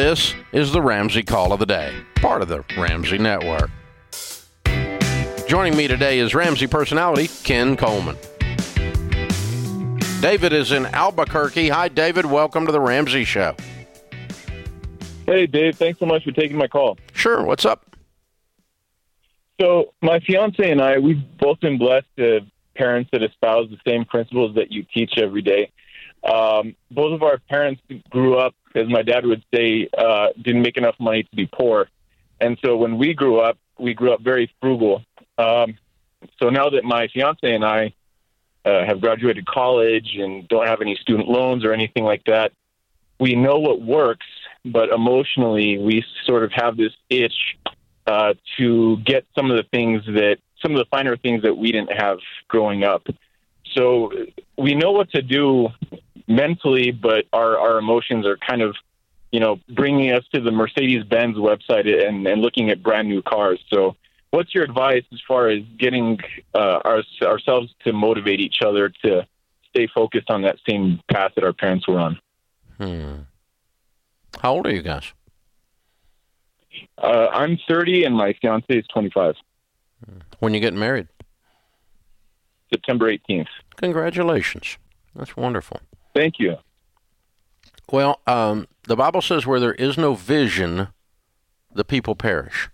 This is the Ramsey Call of the Day, part of the Ramsey Network. Joining me today is Ramsey personality Ken Coleman. David is in Albuquerque. Hi, David. Welcome to the Ramsey Show. Hey, Dave. Thanks so much for taking my call. Sure. What's up? So, my fiance and I, we've both been blessed to have parents that espouse the same principles that you teach every day. Um, both of our parents grew up, as my dad would say, uh, didn't make enough money to be poor. And so when we grew up, we grew up very frugal. Um, so now that my fiance and I uh, have graduated college and don't have any student loans or anything like that, we know what works, but emotionally we sort of have this itch uh, to get some of the things that some of the finer things that we didn't have growing up. So we know what to do mentally, but our, our emotions are kind of, you know, bringing us to the Mercedes Benz website and, and looking at brand new cars. So, what's your advice as far as getting uh, our, ourselves to motivate each other to stay focused on that same path that our parents were on? Hmm. How old are you guys? Uh, I'm 30 and my fiance is 25. When you get married? September 18th. Congratulations. That's wonderful. Thank you. Well, um, the Bible says where there is no vision, the people perish.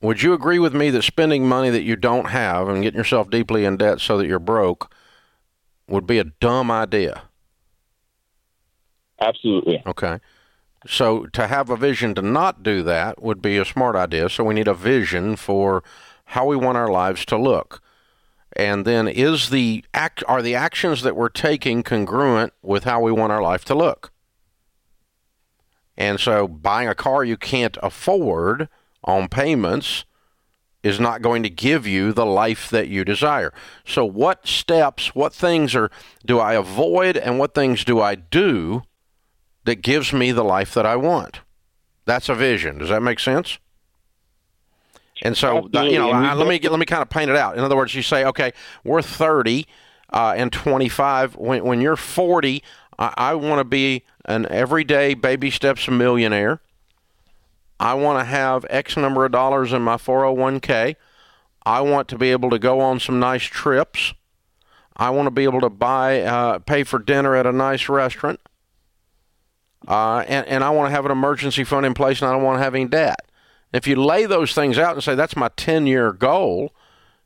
Would you agree with me that spending money that you don't have and getting yourself deeply in debt so that you're broke would be a dumb idea? Absolutely. Okay. So to have a vision to not do that would be a smart idea. So we need a vision for how we want our lives to look. And then is the act are the actions that we're taking congruent with how we want our life to look? And so buying a car you can't afford on payments is not going to give you the life that you desire. So what steps, what things are do I avoid and what things do I do that gives me the life that I want? That's a vision. Does that make sense? And so, you know, I, let me let me kind of paint it out. In other words, you say, okay, we're 30 uh, and 25. When, when you're 40, I, I want to be an everyday baby steps millionaire. I want to have X number of dollars in my 401k. I want to be able to go on some nice trips. I want to be able to buy, uh, pay for dinner at a nice restaurant. Uh, and, and I want to have an emergency fund in place and I don't want to have any debt. If you lay those things out and say, that's my 10 year goal,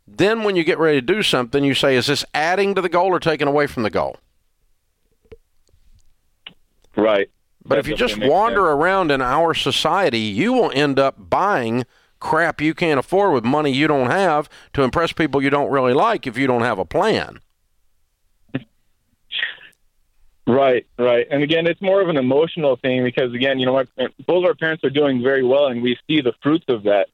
then when you get ready to do something, you say, is this adding to the goal or taking away from the goal? Right. But That if you just wander sense. around in our society, you will end up buying crap you can't afford with money you don't have to impress people you don't really like if you don't have a plan. Right, right. And again, it's more of an emotional thing because, again, you know, my, both of our parents are doing very well, and we see the fruits of that.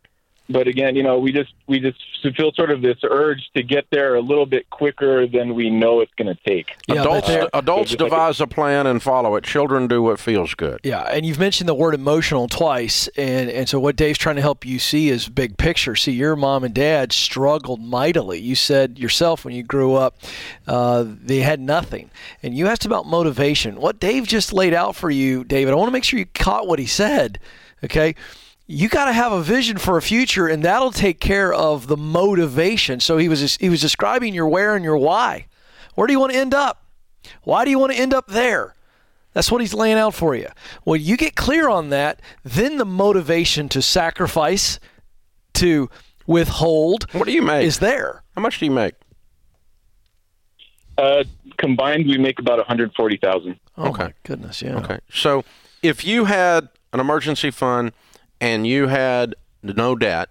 But again, you know, we just we just feel sort of this urge to get there a little bit quicker than we know it's going to take. Yeah, but adults there- adults Just like- devise a plan and follow it. Children do what feels good. Yeah, and you've mentioned the word emotional twice, and and so what Dave's trying to help you see is big picture. See, your mom and dad struggled mightily. You said yourself when you grew up, uh, they had nothing, and you asked about motivation. What Dave just laid out for you, David, I want to make sure you caught what he said. Okay. You got to have a vision for a future, and that'll take care of the motivation. So he was he was describing your where and your why. Where do you want to end up? Why do you want to end up there? That's what he's laying out for you. When you get clear on that, then the motivation to sacrifice, to withhold, What do you make? is there. How much do you make? Uh, combined, we make about one hundred forty thousand. Oh Okay. my goodness, yeah. Okay. So if you had an emergency fund and you had no debt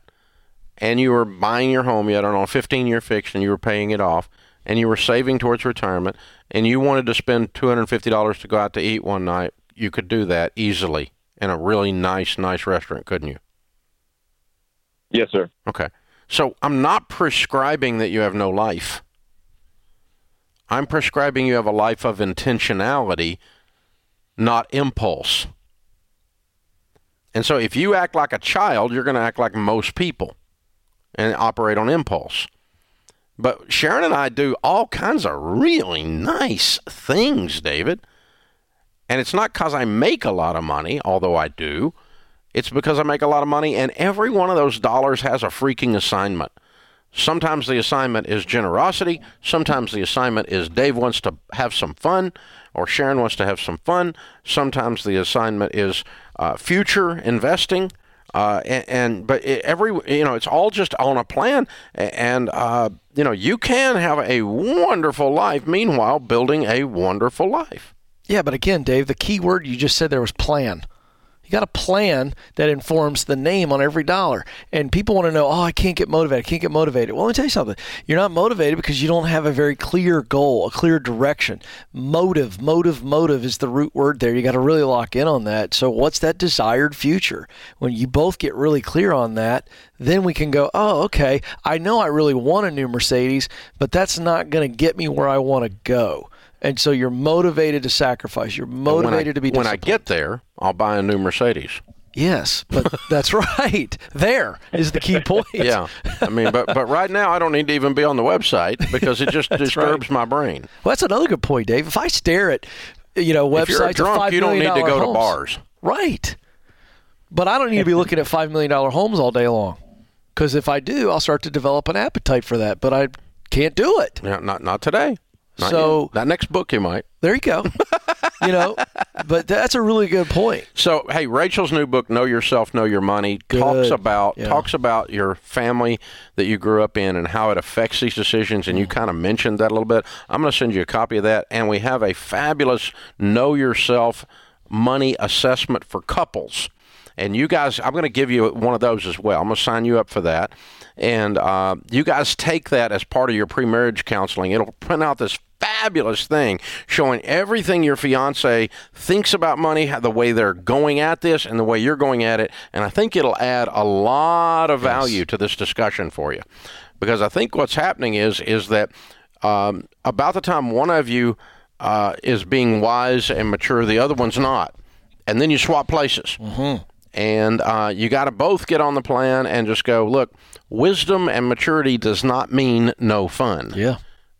and you were buying your home, you had on a 15 year fix and you were paying it off and you were saving towards retirement and you wanted to spend $250 to go out to eat one night, you could do that easily in a really nice, nice restaurant, couldn't you? Yes, sir. Okay. So I'm not prescribing that you have no life. I'm prescribing you have a life of intentionality, not impulse. And so if you act like a child, you're going to act like most people and operate on impulse. But Sharon and I do all kinds of really nice things, David. And it's not because I make a lot of money, although I do. It's because I make a lot of money, and every one of those dollars has a freaking assignment. Sometimes the assignment is generosity. Sometimes the assignment is Dave wants to have some fun, or Sharon wants to have some fun. Sometimes the assignment is uh, future investing. Uh, and, and, but it, every you know it's all just on a plan and uh, you know you can have a wonderful life meanwhile building a wonderful life yeah but again dave the key word you just said there was plan you got a plan that informs the name on every dollar. And people want to know, oh, I can't get motivated. I can't get motivated. Well, let me tell you something. You're not motivated because you don't have a very clear goal, a clear direction. Motive, motive, motive is the root word there. You got to really lock in on that. So, what's that desired future? When you both get really clear on that, then we can go, oh, okay, I know I really want a new Mercedes, but that's not going to get me where I want to go and so you're motivated to sacrifice. You're motivated I, to be. When I get there, I'll buy a new Mercedes. Yes, but that's right. There is the key point. yeah, I mean, but but right now I don't need to even be on the website because it just disturbs right. my brain. Well, that's another good point, Dave. If I stare at you know websites, if you're drunk, you don't need to go homes, to bars. Right, but I don't need to be looking at five million dollar homes all day long because if I do, I'll start to develop an appetite for that. But I can't do it. Yeah, not not today. Not so yet. that next book you might. There you go. you know, but that's a really good point. So, hey, Rachel's new book, "Know Yourself, Know Your Money," good. talks about yeah. talks about your family that you grew up in and how it affects these decisions. And you mm. kind of mentioned that a little bit. I'm going to send you a copy of that, and we have a fabulous "Know Yourself" money assessment for couples. And you guys, I'm going to give you one of those as well. I'm going to sign you up for that. And uh, you guys take that as part of your pre-marriage counseling. It'll print out this fabulous thing showing everything your fiance thinks about money, the way they're going at this, and the way you're going at it. And I think it'll add a lot of value yes. to this discussion for you, because I think what's happening is is that um, about the time one of you uh, is being wise and mature, the other one's not, and then you swap places. Mm-hmm. And uh, you got to both get on the plan and just go, look, wisdom and maturity does not mean no fun. Yeah.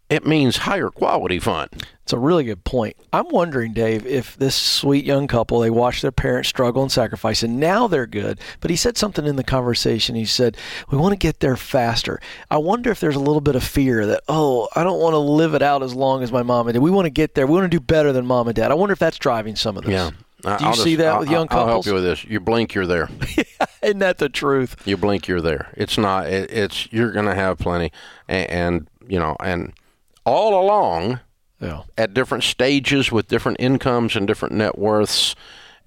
It means higher quality fun. It's a really good point. I'm wondering, Dave, if this sweet young couple, they watched their parents struggle and sacrifice, and now they're good. But he said something in the conversation. He said, We want to get there faster. I wonder if there's a little bit of fear that, oh, I don't want to live it out as long as my mom and dad. We want to get there. We want to do better than mom and dad. I wonder if that's driving some of this. Yeah. Do you I'll see just, that with young couples? I'll help you with this. You blink, you're there. Isn't that the truth? You blink, you're there. It's not. It, it's you're going to have plenty, and, and, you know, and all along, yeah. at different stages with different incomes and different net worths,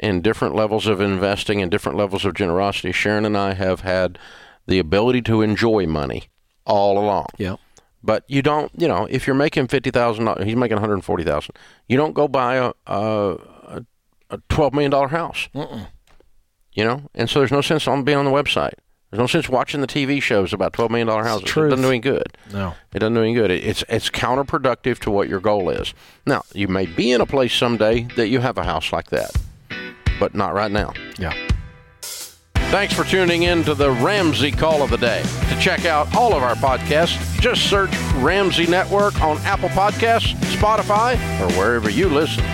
and different levels of investing and different levels of generosity. Sharon and I have had the ability to enjoy money all along. Yeah. But you don't, you know, if you're making fifty thousand, he's making one hundred forty thousand. You don't go buy a, a a twelve million dollar house. Mm-mm. You know, and so there's no sense on being on the website. There's no sense watching the TV shows about twelve million dollar houses. It doesn't do any good. No, it doesn't do any good. it's it's counterproductive to what your goal is. Now, you may be in a place someday that you have a house like that, but not right now. Yeah. Thanks for tuning in to the Ramsey Call of the Day. To check out all of our podcasts, just search Ramsey Network on Apple Podcasts, Spotify, or wherever you listen.